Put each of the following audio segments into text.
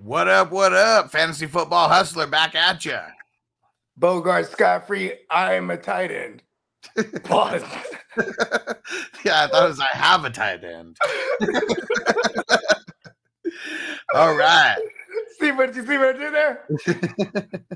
What up? What up? Fantasy football hustler back at you. Bogard Scott Free. I am a tight end. Pause. yeah, I thought it was I have a tight end. All right. See what you see what I did there?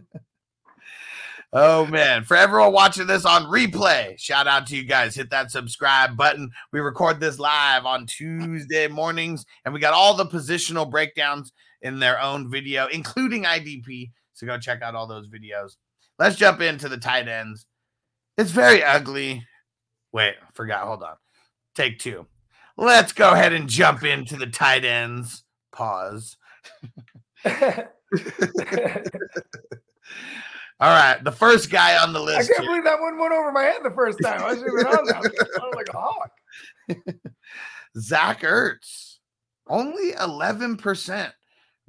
oh man. For everyone watching this on replay, shout out to you guys. Hit that subscribe button. We record this live on Tuesday mornings, and we got all the positional breakdowns in their own video, including IDP. So go check out all those videos. Let's jump into the tight ends. It's very ugly. Wait, forgot. Hold on. Take two. Let's go ahead and jump into the tight ends. Pause. All right, the first guy on the list. I can't here. believe that one went over my head the first time. I should have been on that. like a hawk. Zach Ertz, only 11%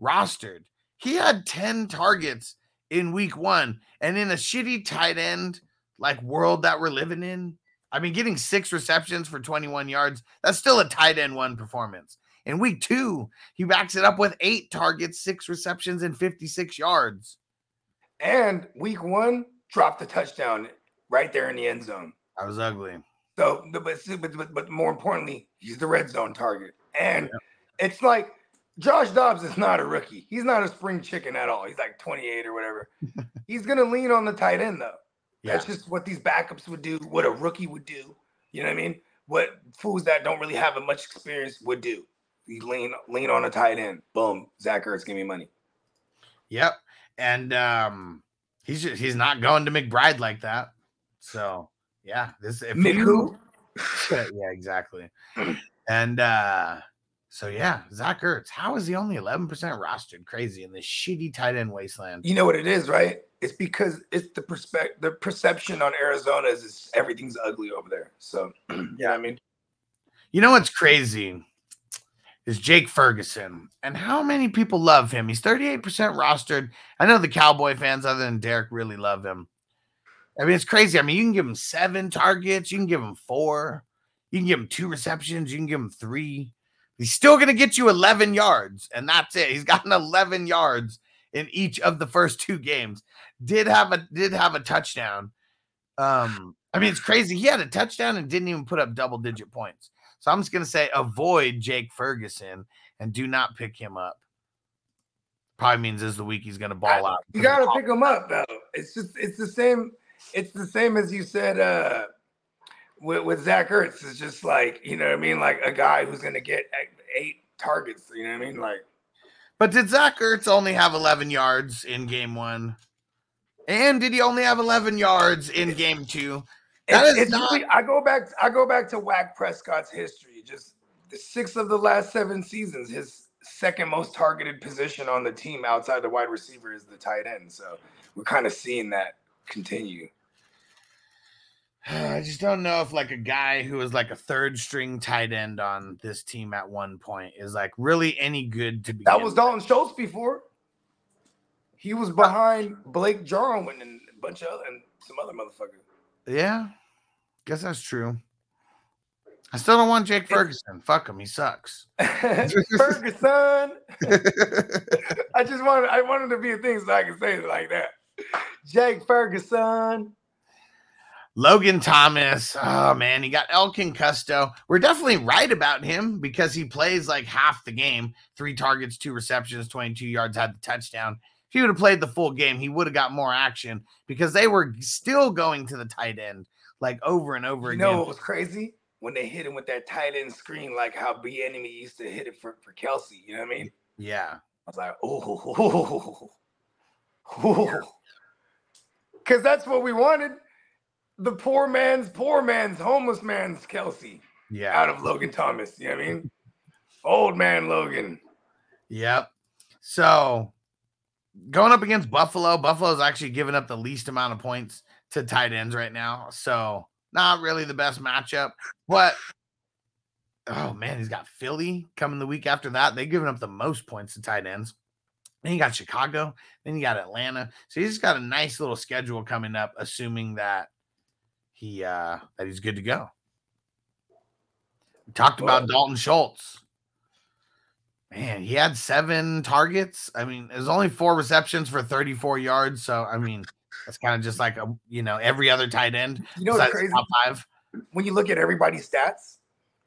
rostered. He had 10 targets in week one. And in a shitty tight end like world that we're living in, I mean, getting six receptions for 21 yards, that's still a tight end one performance. In week two, he backs it up with eight targets, six receptions, and 56 yards. And week one, dropped the touchdown right there in the end zone. That was ugly. So, but, but, but more importantly, he's the red zone target. And yeah. it's like Josh Dobbs is not a rookie. He's not a spring chicken at all. He's like 28 or whatever. He's going to lean on the tight end, though. Yeah. That's just what these backups would do, what a rookie would do. You know what I mean? What fools that don't really have much experience would do. You lean lean on a tight end. Boom. Zach Ertz, give me money. Yep. And um he's just he's not going to McBride like that. So yeah, this if Mick who? yeah, exactly. And uh so yeah, Zach Ertz, how is he only 11% rostered? Crazy in this shitty tight end wasteland. You know what it is, right? It's because it's the perspective, the perception on Arizona is, is everything's ugly over there. So yeah, I mean, you know what's crazy is Jake Ferguson, and how many people love him? He's 38% rostered. I know the Cowboy fans, other than Derek, really love him. I mean, it's crazy. I mean, you can give him seven targets, you can give him four, you can give him two receptions, you can give him three He's still going to get you 11 yards, and that's it. He's gotten 11 yards in each of the first two games. Did have a did have a touchdown. Um, I mean, it's crazy. He had a touchdown and didn't even put up double digit points. So I'm just going to say avoid Jake Ferguson and do not pick him up. Probably means as the week he's going to ball out. You got to pick him up though. It's just it's the same. It's the same as you said. Uh, with, with Zach Ertz is just like, you know what I mean? Like a guy who's going to get eight targets, you know what I mean? Like, but did Zach Ertz only have 11 yards in game one? And did he only have 11 yards in game two? That it's, is it's not. Really, I go back. I go back to Dak Prescott's history. Just the six of the last seven seasons, his second most targeted position on the team outside the wide receiver is the tight end. So we're kind of seeing that continue. I just don't know if like a guy who was like a third string tight end on this team at one point is like really any good to be. That was Dalton Schultz before. He was behind Blake Jarwin and a bunch of other and some other motherfuckers. Yeah, guess that's true. I still don't want Jake Ferguson. Fuck him, he sucks. Ferguson. I just wanted I wanted to be a thing so I can say it like that. Jake Ferguson. Logan Thomas, oh man, he got Elkin Custo. We're definitely right about him because he plays like half the game three targets, two receptions, 22 yards, had the touchdown. If he would have played the full game, he would have got more action because they were still going to the tight end like over and over you again. You know what was crazy? When they hit him with that tight end screen, like how Bieniemy used to hit it for, for Kelce. You know what I mean? Yeah. I was like, oh, because that's what we wanted the poor man's poor man's homeless man's Kelce. Yeah. Out of Logan Thomas. You know what I mean? Old man Logan. Yep. So going up against Buffalo, Buffalo's actually giving up the least amount of points to tight ends right now. So not really the best matchup. But oh man, he's got Philly coming the week after that. They've given up the most points to tight ends. Then you got Chicago. Then you got Atlanta. So he's got a nice little schedule coming up, assuming that he uh that he's good to go. We talked about Dalton Schultz. Man, he had seven targets. I mean, it was only four receptions for 34 yards. So, I mean, that's kind of just like a you know every other tight end. You know what's crazy? Top five. When you look at everybody's stats,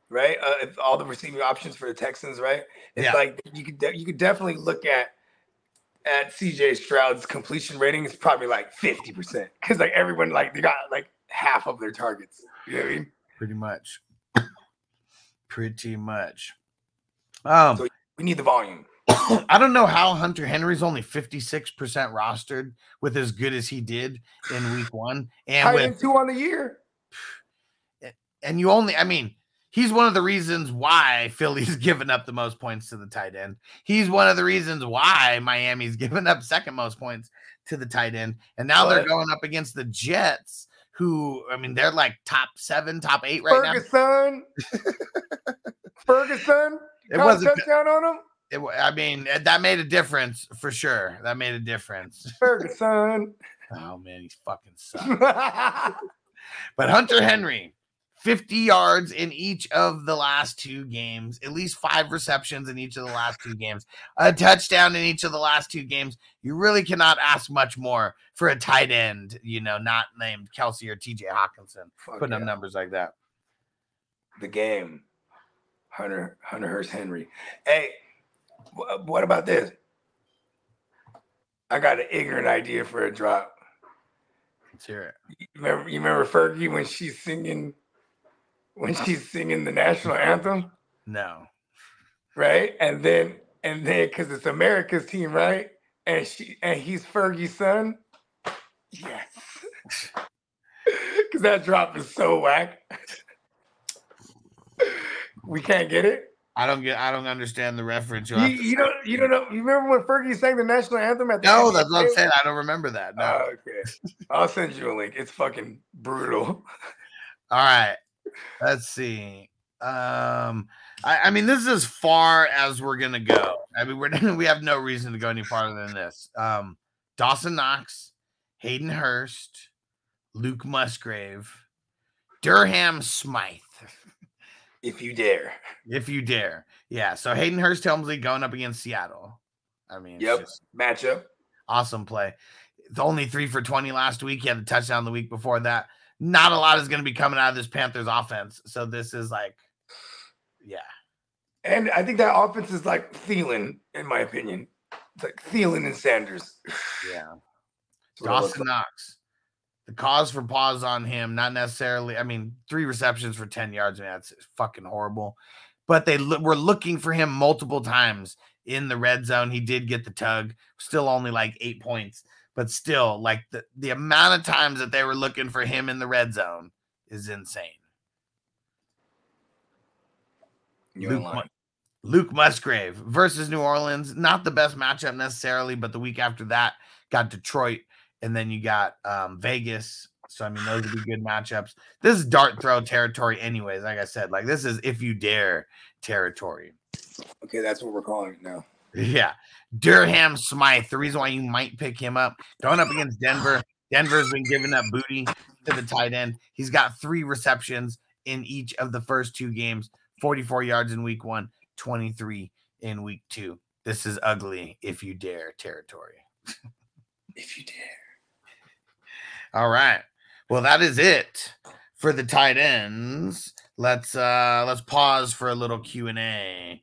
right? Uh, all the receiving options for the Texans, right? It's yeah. like you could de- you could definitely look at at CJ Stroud's completion rating is probably like 50% because like everyone like they got like half of their targets. You know what I mean? Pretty much. Pretty much. Um so we need the volume. I don't know how Hunter Henry's only 56% rostered with as good as he did in week one. And with two on the year. And you only, I mean, he's one of the reasons why Philly's given up the most points to the tight end. He's one of the reasons why Miami's given up second most points to the tight end. And now what? they're going up against the Jets, who I mean, they're like top seven, top eight right Ferguson. now. Ferguson. Ferguson, It was touchdown on him. It, I mean, eh, that made a difference for sure. That made a difference. Ferguson. oh man, he's fucking sucks. but Hunter Henry, 50 yards in each of the last two games, at least five receptions in each of the last two games, a touchdown in each of the last two games. You really cannot ask much more for a tight end, you know, not named Kelce or TJ Hockenson, Fuck putting yeah. up numbers like that. The game, Hunter, Hunter Hearst Henry. Hey, what about this? I got an ignorant idea for a drop. Let's hear it. You remember, you remember Fergie when she's singing when she's singing the national anthem? No. Right? And then and then because it's America's team, right? And she and he's Fergie's son. Yes. Cause that drop is so whack. we can't get it. I don't get. I don't understand the reference. You, you don't. You don't know. You remember when Fergie sang the national anthem at the? No, that's what I'm saying. I don't remember that. No. Oh, okay. I'll send you a link. It's fucking brutal. All right. Let's see. Um, I, I, mean, this is as far as we're gonna go. I mean, we're we have no reason to go any farther than this. Um, Dawson Knox, Hayden Hurst, Luke Musgrave, Durham Smythe. If you dare. If you dare. Yeah. So Hayden Hurst Helmsley going up against Seattle. I mean, yep. Matchup. Awesome play. It's only three for 20 last week. He had a touchdown the week before that not a lot is going to be coming out of this Panthers offense. So this is like, yeah. And I think that offense is like Thielen, in my opinion. It's like Thielen and Sanders. Yeah. Dawson Knox. The cause for pause on him, not necessarily. I mean, three receptions for 10 yards. man, that's fucking horrible. But they lo- were looking for him multiple times in the red zone. He did get the tug, still only like eight points but still, like the, the amount of times that they were looking for him in the red zone is insane. Luke, Luke Musgrave versus New Orleans. Not the best matchup necessarily, but the week after that got Detroit, and then you got um, Vegas. So I mean, those would be good matchups. This is dart throw territory, anyways. Like I said, like this is if you dare territory. Okay, that's what we're calling it now. Yeah. Durham Smythe, the reason why you might pick him up, going up against Denver. Denver's been giving up booty to the tight end. He's got three receptions in each of the first two games 44 yards in week one, 23 in week two. This is ugly if you dare territory. if you dare. All right. Well, that is it for the tight ends. Let's uh let's pause for a little Q&A.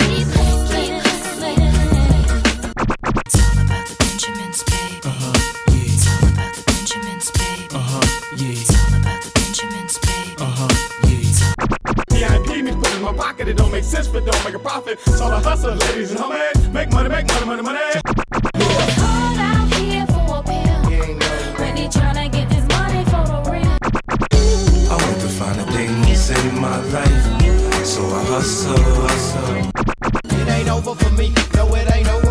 Pocket. It don't make sense, but don't make a profit. So I hustle, ladies and homies. Make money, make money, money, money. I want to find the things in my life, so I hustle, hustle. It ain't over for me, no, it ain't over